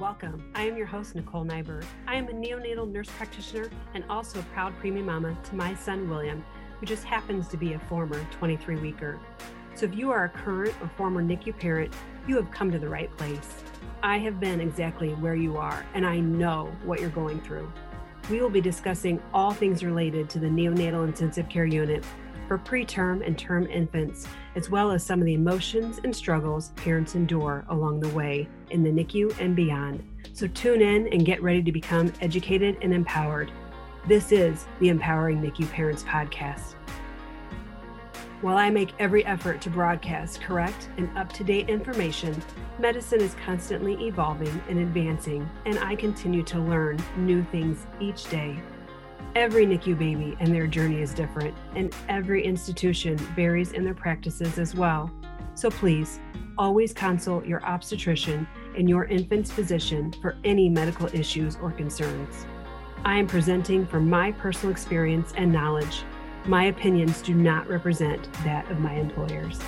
welcome. I am your host, Nicole Nyberg. I am a neonatal nurse practitioner and also a proud preemie mama to my son, William, who just happens to be a former 23 weeker. So if you are a current or former NICU parent, you have come to the right place. I have been exactly where you are, and I know what you're going through. We will be discussing all things related to the neonatal intensive care unit for preterm and term infants, as well as some of the emotions and struggles parents endure along the way in the NICU and beyond. So tune in and get ready to become educated and empowered. This is the Empowering NICU Parents Podcast. While I make every effort to broadcast correct and up to date information, medicine is constantly evolving and advancing, and I continue to learn new things each day. Every NICU baby and their journey is different, and every institution varies in their practices as well. So please, always consult your obstetrician and your infant's physician for any medical issues or concerns. I am presenting from my personal experience and knowledge. My opinions do not represent that of my employers.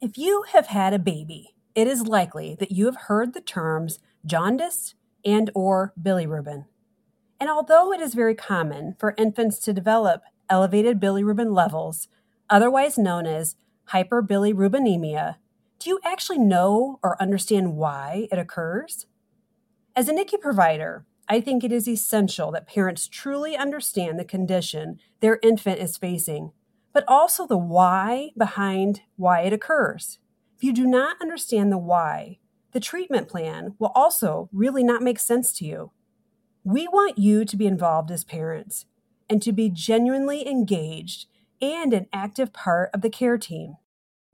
If you have had a baby, it is likely that you have heard the terms jaundice and or bilirubin. And although it is very common for infants to develop elevated bilirubin levels, otherwise known as hyperbilirubinemia, do you actually know or understand why it occurs? As a NICU provider, I think it is essential that parents truly understand the condition their infant is facing, but also the why behind why it occurs you do not understand the why, the treatment plan will also really not make sense to you. We want you to be involved as parents and to be genuinely engaged and an active part of the care team.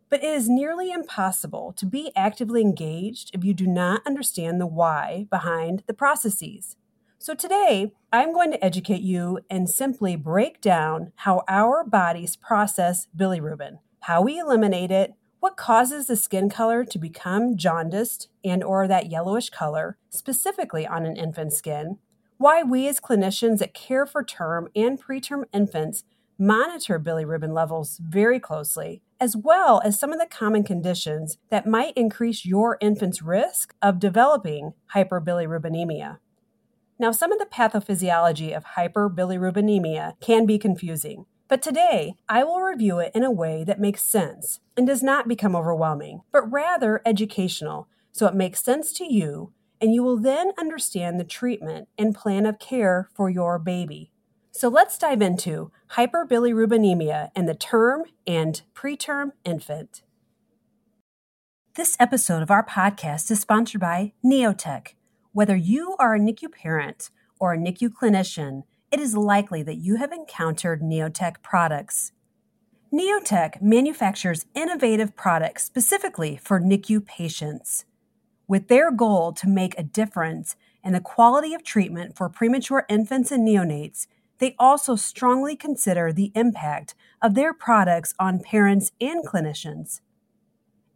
But it is nearly impossible to be actively engaged if you do not understand the why behind the processes. So today, I'm going to educate you and simply break down how our bodies process bilirubin, how we eliminate it, what causes the skin color to become jaundiced and or that yellowish color, specifically on an infant's skin? Why we as clinicians that care for term and preterm infants monitor bilirubin levels very closely, as well as some of the common conditions that might increase your infant's risk of developing hyperbilirubinemia. Now, some of the pathophysiology of hyperbilirubinemia can be confusing, but today, I will review it in a way that makes sense and does not become overwhelming, but rather educational, so it makes sense to you, and you will then understand the treatment and plan of care for your baby. So let's dive into hyperbilirubinemia and the term and preterm infant. This episode of our podcast is sponsored by Neotech. Whether you are a NICU parent or a NICU clinician, it is likely that you have encountered Neotech products. Neotech manufactures innovative products specifically for NICU patients. With their goal to make a difference in the quality of treatment for premature infants and neonates, they also strongly consider the impact of their products on parents and clinicians.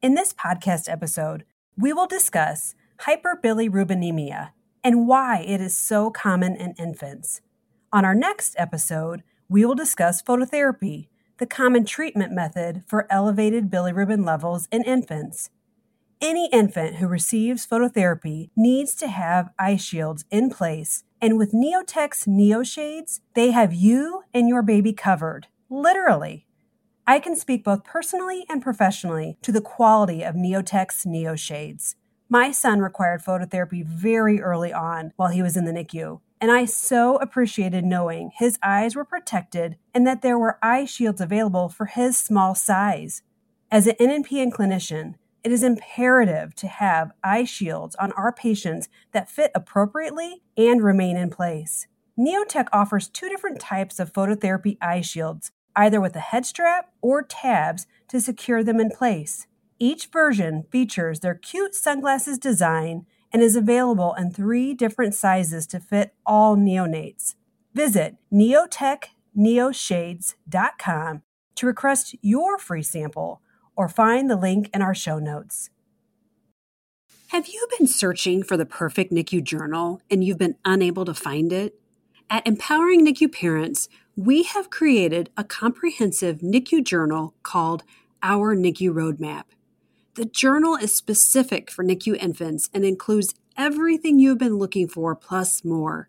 In this podcast episode, we will discuss hyperbilirubinemia and why it is so common in infants. On our next episode, we will discuss phototherapy, the common treatment method for elevated bilirubin levels in infants. Any infant who receives phototherapy needs to have eye shields in place, and with Neotech's NeoShades, they have you and your baby covered, literally. I can speak both personally and professionally to the quality of Neotech's NeoShades. My son required phototherapy very early on while he was in the NICU, and I so appreciated knowing his eyes were protected and that there were eye shields available for his small size. As an NNPN clinician, it is imperative to have eye shields on our patients that fit appropriately and remain in place. Neotech offers two different types of phototherapy eye shields, either with a head strap or tabs to secure them in place. Each version features their cute sunglasses design and is available in three different sizes to fit all neonates. Visit neotechneoshades.com to request your free sample or find the link in our show notes. Have you been searching for the perfect NICU journal and you've been unable to find it? At Empowering NICU Parents, we have created a comprehensive NICU journal called Our NICU Roadmap. The journal is specific for NICU infants and includes everything you've been looking for plus more.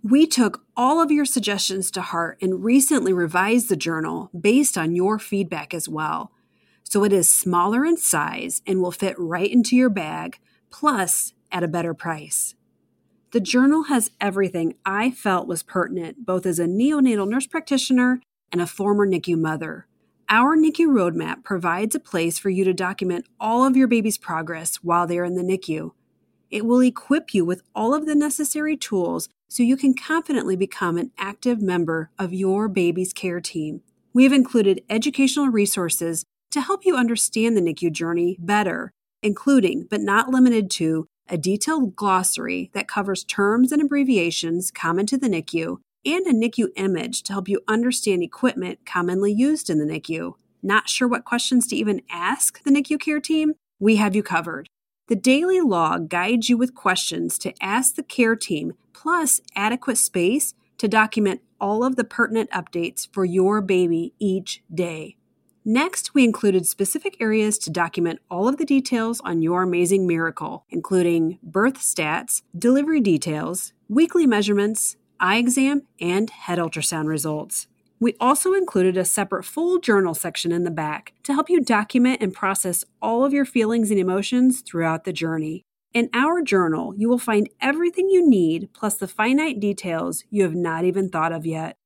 We took all of your suggestions to heart and recently revised the journal based on your feedback as well. So it is smaller in size and will fit right into your bag, plus at a better price. The journal has everything I felt was pertinent both as a neonatal nurse practitioner and a former NICU mother. Our NICU roadmap provides a place for you to document all of your baby's progress while they're in the NICU. It will equip you with all of the necessary tools so you can confidently become an active member of your baby's care team. We have included educational resources to help you understand the NICU journey better, including, but not limited to, a detailed glossary that covers terms and abbreviations common to the NICU, and a NICU image to help you understand equipment commonly used in the NICU. Not sure what questions to even ask the NICU care team? We have you covered. The daily log guides you with questions to ask the care team, plus adequate space to document all of the pertinent updates for your baby each day. Next, we included specific areas to document all of the details on your amazing miracle, including birth stats, delivery details, weekly measurements, eye exam, and head ultrasound results. We also included a separate full journal section in the back to help you document and process all of your feelings and emotions throughout the journey. In our journal, you will find everything you need plus the finite details you have not even thought of yet.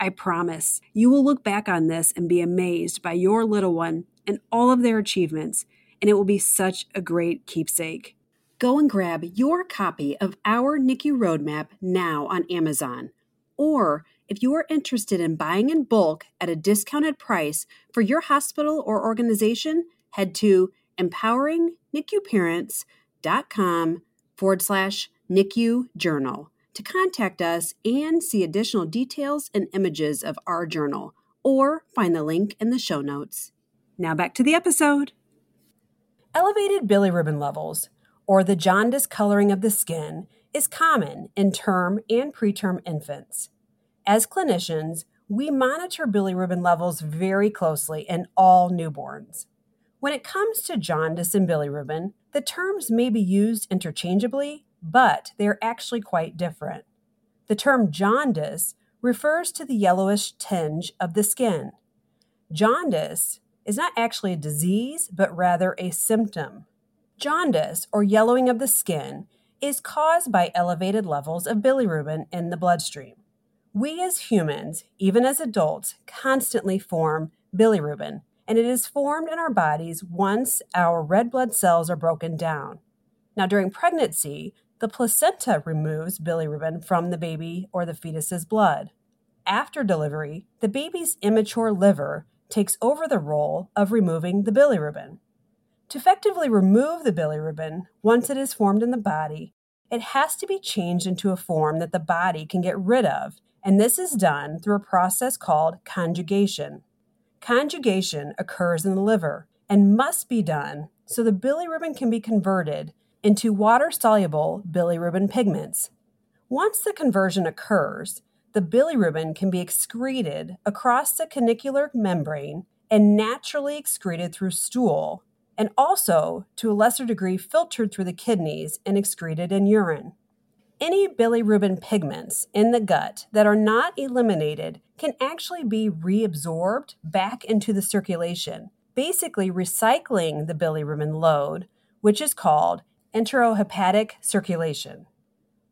I promise you will look back on this and be amazed by your little one and all of their achievements, and it will be such a great keepsake. Go and grab your copy of our NICU Roadmap now on Amazon. Or if you are interested in buying in bulk at a discounted price for your hospital or organization, head to empoweringnicuparents.com forward slash NICU Journal to contact us and see additional details and images of our journal, or find the link in the show notes. Now back to the episode. Elevated bilirubin levels, or the jaundice coloring of the skin, is common in term and preterm infants. As clinicians, we monitor bilirubin levels very closely in all newborns. When it comes to jaundice and bilirubin, the terms may be used interchangeably but they're actually quite different. The term jaundice refers to the yellowish tinge of the skin. Jaundice is not actually a disease, but rather a symptom. Jaundice, or yellowing of the skin, is caused by elevated levels of bilirubin in the bloodstream. We as humans, even as adults, constantly form bilirubin, and it is formed in our bodies once our red blood cells are broken down. Now, during pregnancy, the placenta removes bilirubin from the baby or the fetus's blood. After delivery, the baby's immature liver takes over the role of removing the bilirubin. To effectively remove the bilirubin, once it is formed in the body, it has to be changed into a form that the body can get rid of, and this is done through a process called conjugation. Conjugation occurs in the liver and must be done so the bilirubin can be converted into water soluble bilirubin pigments. Once the conversion occurs, the bilirubin can be excreted across the canalicular membrane and naturally excreted through stool, and also, to a lesser degree, filtered through the kidneys and excreted in urine. Any bilirubin pigments in the gut that are not eliminated can actually be reabsorbed back into the circulation, basically recycling the bilirubin load, which is called enterohepatic circulation.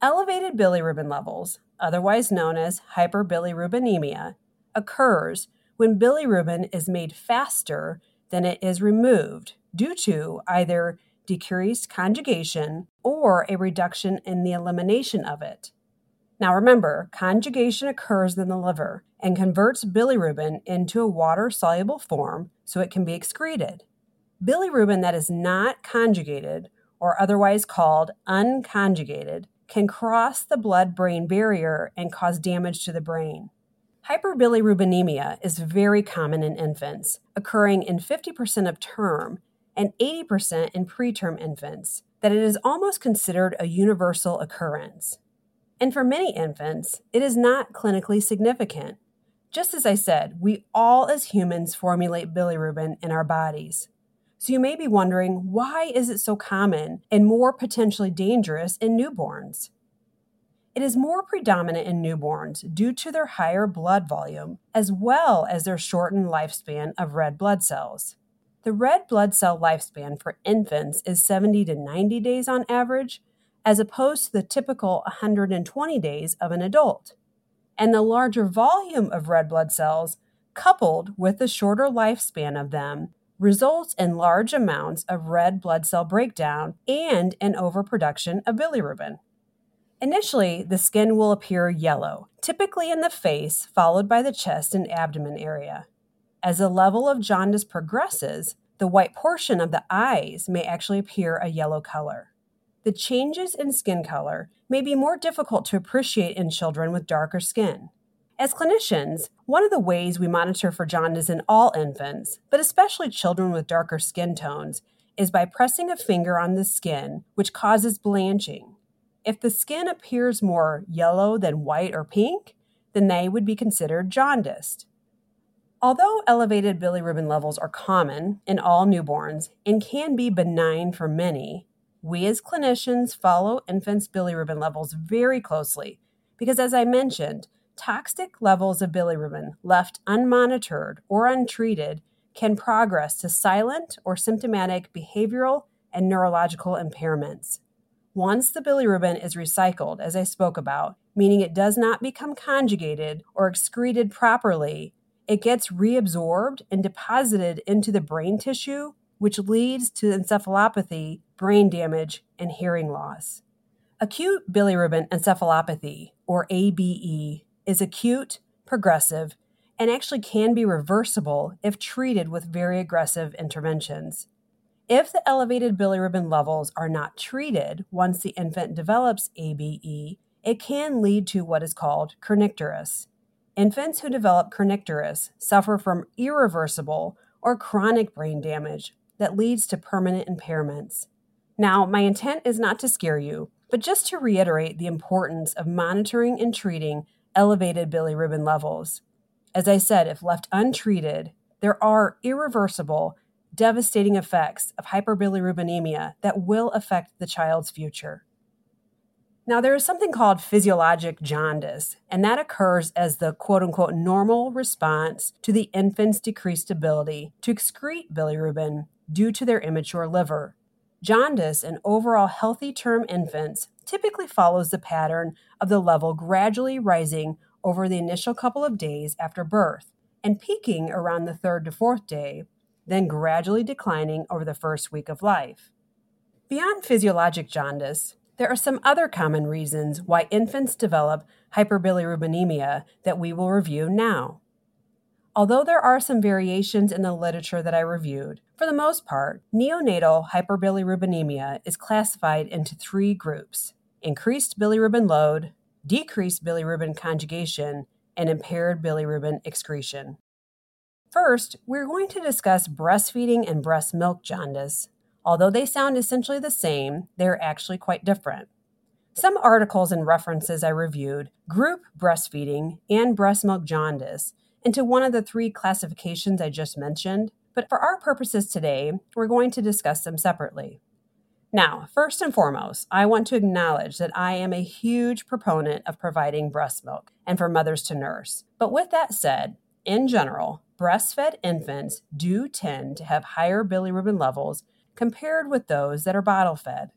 Elevated bilirubin levels, otherwise known as hyperbilirubinemia, occurs when bilirubin is made faster than it is removed due to either decreased conjugation or a reduction in the elimination of it. Now remember, conjugation occurs in the liver and converts bilirubin into a water soluble form so it can be excreted. Bilirubin that is not conjugated or otherwise called unconjugated, can cross the blood brain barrier and cause damage to the brain. Hyperbilirubinemia is very common in infants, occurring in 50% of term and 80% in preterm infants, that it is almost considered a universal occurrence. And for many infants, it is not clinically significant. Just as I said, we all as humans formulate bilirubin in our bodies. So you may be wondering why is it so common and more potentially dangerous in newborns? It is more predominant in newborns due to their higher blood volume as well as their shortened lifespan of red blood cells. The red blood cell lifespan for infants is 70 to 90 days on average, as opposed to the typical 120 days of an adult. And the larger volume of red blood cells, coupled with the shorter lifespan of them, results in large amounts of red blood cell breakdown and an overproduction of bilirubin. Initially, the skin will appear yellow, typically in the face, followed by the chest and abdomen area. As the level of jaundice progresses, the white portion of the eyes may actually appear a yellow color. The changes in skin color may be more difficult to appreciate in children with darker skin. As clinicians, one of the ways we monitor for jaundice in all infants, but especially children with darker skin tones, is by pressing a finger on the skin, which causes blanching. If the skin appears more yellow than white or pink, then they would be considered jaundiced. Although elevated bilirubin levels are common in all newborns and can be benign for many, we as clinicians follow infants' bilirubin levels very closely because, as I mentioned, toxic levels of bilirubin left unmonitored or untreated can progress to silent or symptomatic behavioral and neurological impairments. Once the bilirubin is recycled, as I spoke about, meaning it does not become conjugated or excreted properly, it gets reabsorbed and deposited into the brain tissue, which leads to encephalopathy, brain damage, and hearing loss. Acute bilirubin encephalopathy, or ABE, is acute, progressive, and actually can be reversible if treated with very aggressive interventions. If the elevated bilirubin levels are not treated once the infant develops ABE, it can lead to what is called kernicterus. Infants who develop kernicterus suffer from irreversible or chronic brain damage that leads to permanent impairments. Now, my intent is not to scare you, but just to reiterate the importance of monitoring and treating elevated bilirubin levels. As I said, if left untreated, there are irreversible devastating effects of hyperbilirubinemia that will affect the child's future. Now, there is something called physiologic jaundice, and that occurs as the quote unquote normal response to the infant's decreased ability to excrete bilirubin due to their immature liver. Jaundice in overall healthy term infants typically follows the pattern of the level gradually rising over the initial couple of days after birth and peaking around the third to fourth day then gradually declining over the first week of life. Beyond physiologic jaundice, there are some other common reasons why infants develop hyperbilirubinemia that we will review now. Although there are some variations in the literature that I reviewed, for the most part, neonatal hyperbilirubinemia is classified into three groups increased bilirubin load, decreased bilirubin conjugation, and impaired bilirubin excretion. First, we're going to discuss breastfeeding and breast milk jaundice. Although they sound essentially the same, they're actually quite different. Some articles and references I reviewed group breastfeeding and breast milk jaundice into one of the three classifications I just mentioned, but for our purposes today, we're going to discuss them separately. Now, first and foremost, I want to acknowledge that I am a huge proponent of providing breast milk and for mothers to nurse. But with that said, in general, breastfed infants do tend to have higher bilirubin levels compared with those that are bottle fed.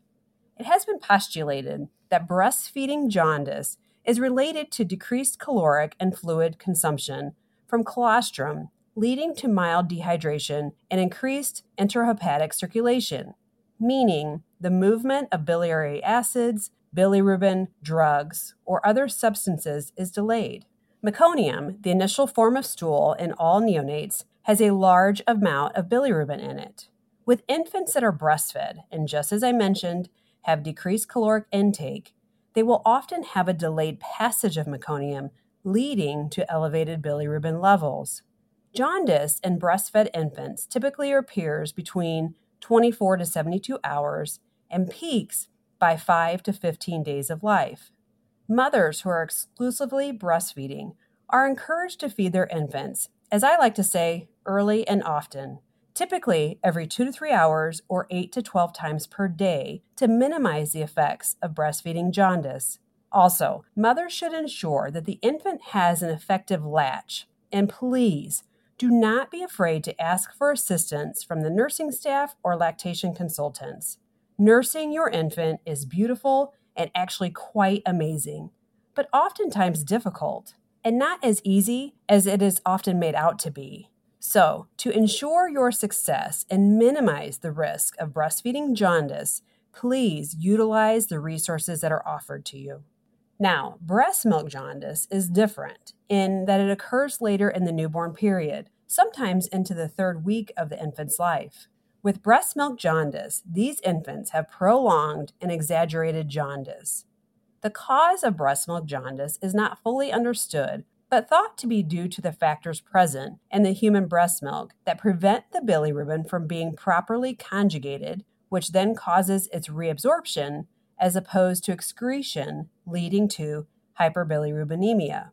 It has been postulated that breastfeeding jaundice is related to decreased caloric and fluid consumption from colostrum, leading to mild dehydration and increased enterohepatic circulation, meaning the movement of biliary acids, bilirubin, drugs, or other substances is delayed. Meconium, the initial form of stool in all neonates, has a large amount of bilirubin in it. With infants that are breastfed, and just as I mentioned, have decreased caloric intake, they will often have a delayed passage of meconium, leading to elevated bilirubin levels. Jaundice in breastfed infants typically appears between 24 to 72 hours and peaks by 5 to 15 days of life. Mothers who are exclusively breastfeeding are encouraged to feed their infants, as I like to say, early and often, typically every two to three hours or 8 to 12 times per day to minimize the effects of breastfeeding jaundice. Also, mothers should ensure that the infant has an effective latch. And please do not be afraid to ask for assistance from the nursing staff or lactation consultants. Nursing your infant is beautiful and actually quite amazing, but oftentimes difficult and not as easy as it is often made out to be. So, to ensure your success and minimize the risk of breastfeeding jaundice, please utilize the resources that are offered to you. Now, breast milk jaundice is different in that it occurs later in the newborn period, sometimes into the third week of the infant's life. With breast milk jaundice, these infants have prolonged and exaggerated jaundice. The cause of breast milk jaundice is not fully understood, but thought to be due to the factors present in the human breast milk that prevent the bilirubin from being properly conjugated, which then causes its reabsorption as opposed to excretion, leading to hyperbilirubinemia.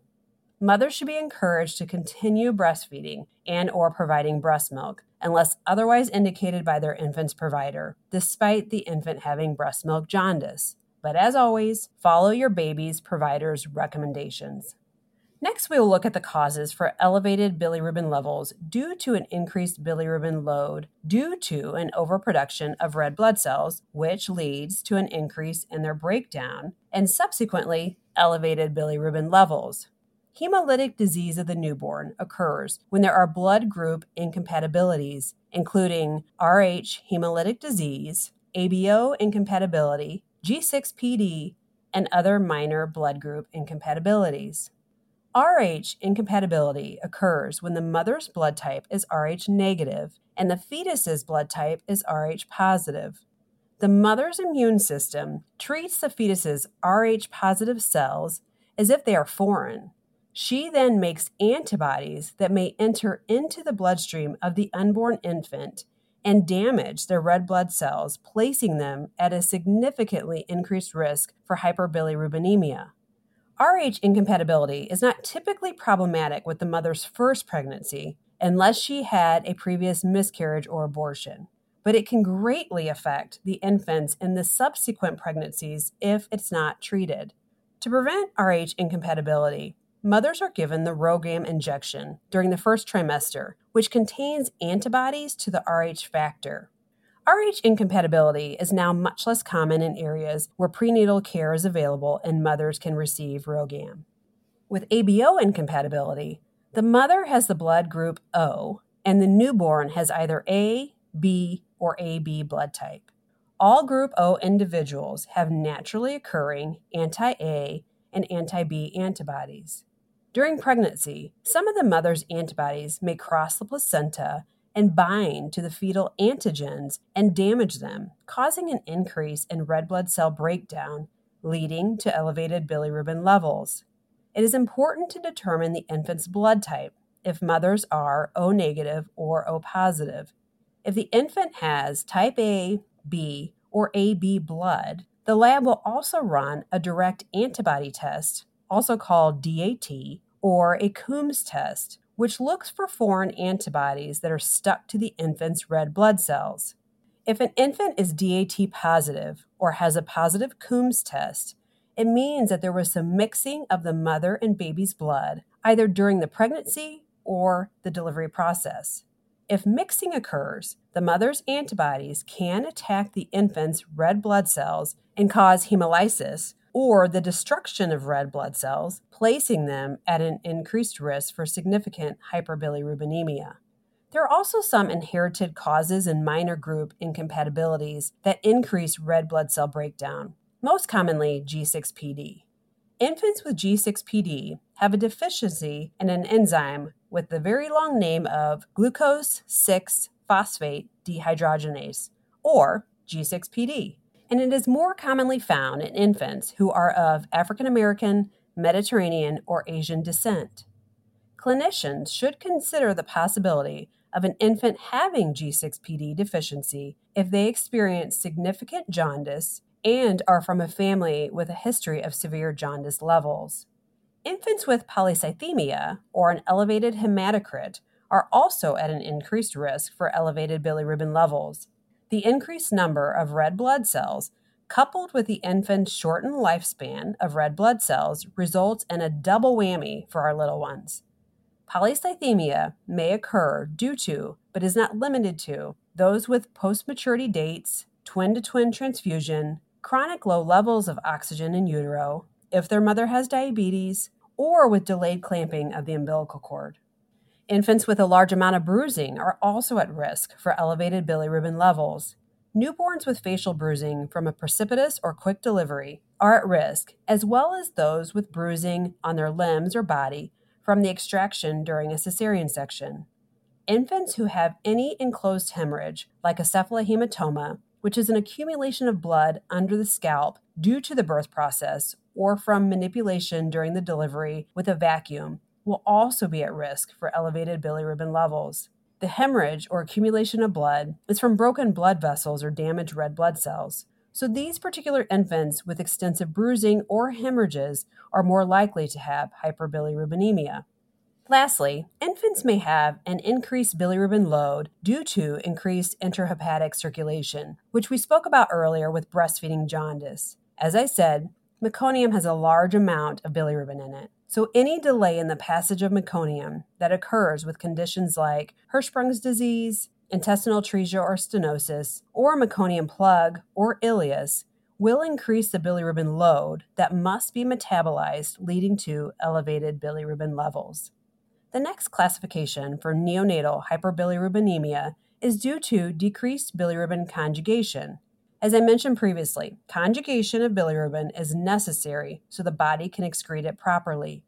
Mothers should be encouraged to continue breastfeeding and or providing breast milk unless otherwise indicated by their infant's provider, despite the infant having breast milk jaundice. But as always, follow your baby's provider's recommendations. Next, we will look at the causes for elevated bilirubin levels due to an increased bilirubin load due to an overproduction of red blood cells, which leads to an increase in their breakdown and subsequently elevated bilirubin levels. Hemolytic disease of the newborn occurs when there are blood group incompatibilities, including Rh hemolytic disease, ABO incompatibility, G6PD, and other minor blood group incompatibilities. Rh incompatibility occurs when the mother's blood type is Rh negative and the fetus's blood type is Rh positive. The mother's immune system treats the fetus's Rh positive cells as if they are foreign. She then makes antibodies that may enter into the bloodstream of the unborn infant and damage their red blood cells, placing them at a significantly increased risk for hyperbilirubinemia. Rh incompatibility is not typically problematic with the mother's first pregnancy unless she had a previous miscarriage or abortion, but it can greatly affect the infants in the subsequent pregnancies if it's not treated. To prevent Rh incompatibility, mothers are given the RhoGAM injection during the first trimester, which contains antibodies to the Rh factor. Rh incompatibility is now much less common in areas where prenatal care is available and mothers can receive RhoGAM. With ABO incompatibility, the mother has the blood group O, and the newborn has either A, B, or AB blood type. All group O individuals have naturally occurring anti A and anti B antibodies. During pregnancy, some of the mother's antibodies may cross the placenta and bind to the fetal antigens and damage them, causing an increase in red blood cell breakdown, leading to elevated bilirubin levels. It is important to determine the infant's blood type if mothers are O negative or O positive. If the infant has type A, B, or AB blood, the lab will also run a direct antibody test, also called DAT, or a Coombs test, which looks for foreign antibodies that are stuck to the infant's red blood cells. If an infant is DAT positive or has a positive Coombs test, it means that there was some mixing of the mother and baby's blood either during the pregnancy or the delivery process. If mixing occurs, the mother's antibodies can attack the infant's red blood cells and cause hemolysis, or the destruction of red blood cells, placing them at an increased risk for significant hyperbilirubinemia. There are also some inherited causes and minor group incompatibilities that increase red blood cell breakdown, most commonly G6PD. Infants with G6PD have a deficiency in an enzyme with the very long name of glucose 6 phosphate dehydrogenase, or G6PD and it is more commonly found in infants who are of African American, Mediterranean, or Asian descent. Clinicians should consider the possibility of an infant having G6PD deficiency if they experience significant jaundice and are from a family with a history of severe jaundice levels. Infants with polycythemia, or an elevated hematocrit, are also at an increased risk for elevated bilirubin levels. The increased number of red blood cells, coupled with the infant's shortened lifespan of red blood cells, results in a double whammy for our little ones. Polycythemia may occur due to, but is not limited to, those with post maturity dates, twin to twin transfusion, chronic low levels of oxygen in utero, if their mother has diabetes, or with delayed clamping of the umbilical cord. Infants with a large amount of bruising are also at risk for elevated bilirubin levels. Newborns with facial bruising from a precipitous or quick delivery are at risk, as well as those with bruising on their limbs or body from the extraction during a cesarean section. Infants who have any enclosed hemorrhage, like a cephalohematoma, which is an accumulation of blood under the scalp due to the birth process or from manipulation during the delivery with a vacuum, will also be at risk for elevated bilirubin levels. The hemorrhage or accumulation of blood is from broken blood vessels or damaged red blood cells. So, these particular infants with extensive bruising or hemorrhages are more likely to have hyperbilirubinemia. Lastly, infants may have an increased bilirubin load due to increased enterohepatic circulation, which we spoke about earlier with breastfeeding jaundice. As I said, meconium has a large amount of bilirubin in it. So, any delay in the passage of meconium that occurs with conditions like Hirschsprung's disease, intestinal atresia or stenosis, or meconium plug or ileus will increase the bilirubin load that must be metabolized, leading to elevated bilirubin levels. The next classification for neonatal hyperbilirubinemia is due to decreased bilirubin conjugation. As I mentioned previously, conjugation of bilirubin is necessary so the body can excrete it properly.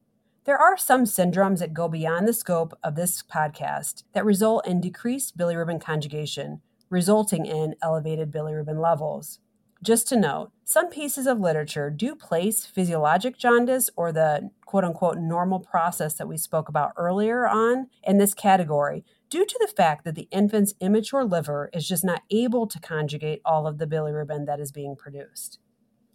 There are some syndromes that go beyond the scope of this podcast that result in decreased bilirubin conjugation, resulting in elevated bilirubin levels. Just to note, some pieces of literature do place physiologic jaundice or the quote unquote normal process that we spoke about earlier on in this category due to the fact that the infant's immature liver is just not able to conjugate all of the bilirubin that is being produced.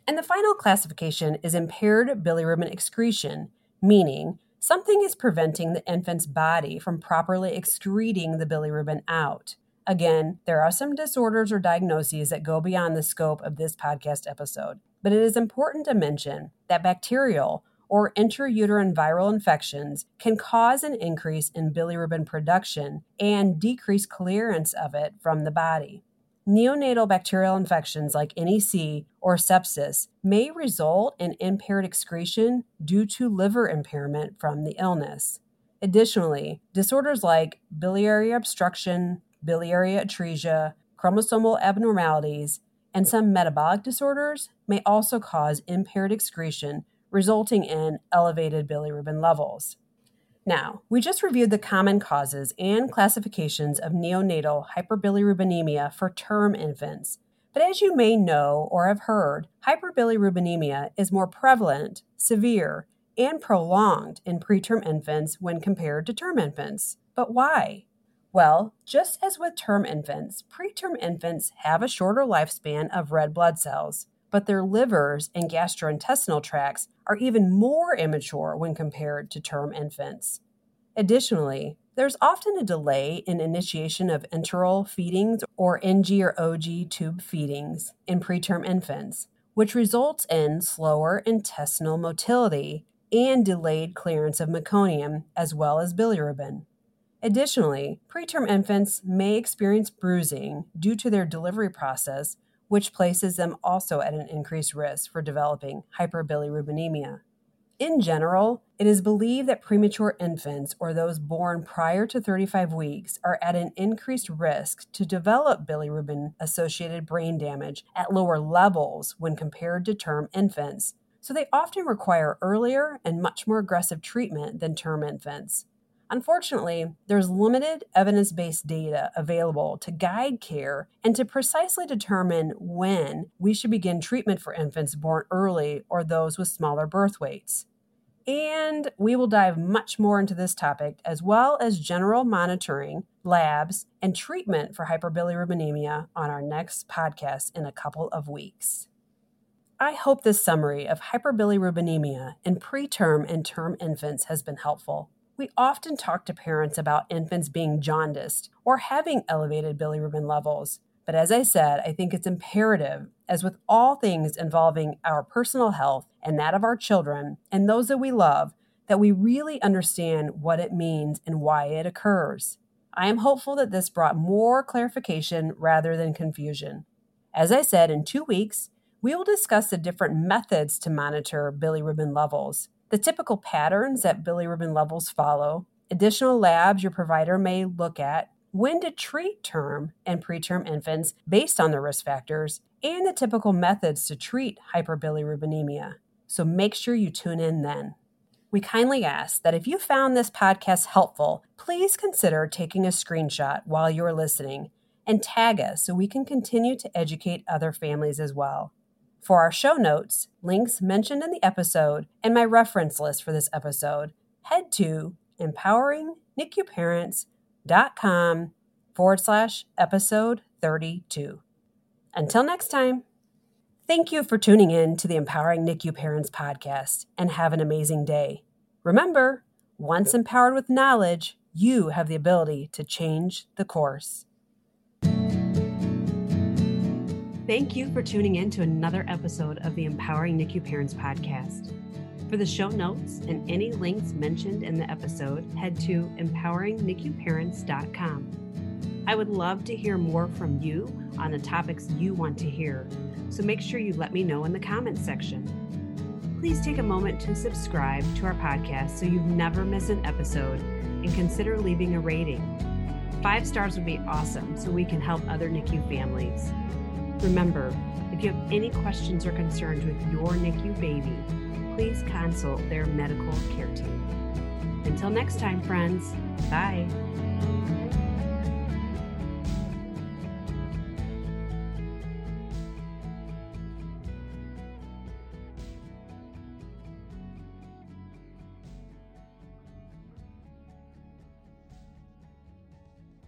And the final classification is impaired bilirubin excretion, meaning something is preventing the infant's body from properly excreting the bilirubin out. Again, there are some disorders or diagnoses that go beyond the scope of this podcast episode, but it is important to mention that bacterial or intrauterine viral infections can cause an increase in bilirubin production and decrease clearance of it from the body. Neonatal bacterial infections like NEC or sepsis may result in impaired excretion due to liver impairment from the illness. Additionally, disorders like biliary obstruction, biliary atresia, chromosomal abnormalities, and some metabolic disorders may also cause impaired excretion, resulting in elevated bilirubin levels. Now, we just reviewed the common causes and classifications of neonatal hyperbilirubinemia for term infants. But as you may know or have heard, hyperbilirubinemia is more prevalent, severe, and prolonged in preterm infants when compared to term infants. But why? Well, just as with term infants, preterm infants have a shorter lifespan of red blood cells, but their livers and gastrointestinal tracts are even more immature when compared to term infants. Additionally, there's often a delay in initiation of enteral feedings or NG or OG tube feedings in preterm infants, which results in slower intestinal motility and delayed clearance of meconium as well as bilirubin. Additionally, preterm infants may experience bruising due to their delivery process, which places them also at an increased risk for developing hyperbilirubinemia. In general, it is believed that premature infants or those born prior to 35 weeks are at an increased risk to develop bilirubin associated brain damage at lower levels when compared to term infants, so they often require earlier and much more aggressive treatment than term infants. Unfortunately, there's limited evidence based data available to guide care and to precisely determine when we should begin treatment for infants born early or those with smaller birth weights. And we will dive much more into this topic as well as general monitoring, labs, and treatment for hyperbilirubinemia on our next podcast in a couple of weeks. I hope this summary of hyperbilirubinemia in preterm and term infants has been helpful. We often talk to parents about infants being jaundiced or having elevated bilirubin levels. But as I said, I think it's imperative, as with all things involving our personal health and that of our children and those that we love, that we really understand what it means and why it occurs. I am hopeful that this brought more clarification rather than confusion. As I said, in two weeks, we will discuss the different methods to monitor bilirubin levels, the typical patterns that bilirubin levels follow, additional labs your provider may look at, when to treat term and preterm infants based on their risk factors, and the typical methods to treat hyperbilirubinemia. So make sure you tune in then. We kindly ask that if you found this podcast helpful, please consider taking a screenshot while you're listening and tag us so we can continue to educate other families as well. For our show notes, links mentioned in the episode, and my reference list for this episode, head to empoweringnicuparents.com forward slash episode 32. Until next time. Thank you for tuning in to the Empowering NICU Parents podcast and have an amazing day. Remember, once empowered with knowledge, you have the ability to change the course. Thank you for tuning in to another episode of the Empowering NICU Parents podcast. For the show notes and any links mentioned in the episode, head to empoweringnicuparents.com. I would love to hear more from you on the topics you want to hear so make sure you let me know in the comments section. Please take a moment to subscribe to our podcast so you never miss an episode and consider leaving a rating. Five stars would be awesome so we can help other NICU families. Remember, if you have any questions or concerns with your NICU baby, please consult their medical care team. Until next time, friends, bye.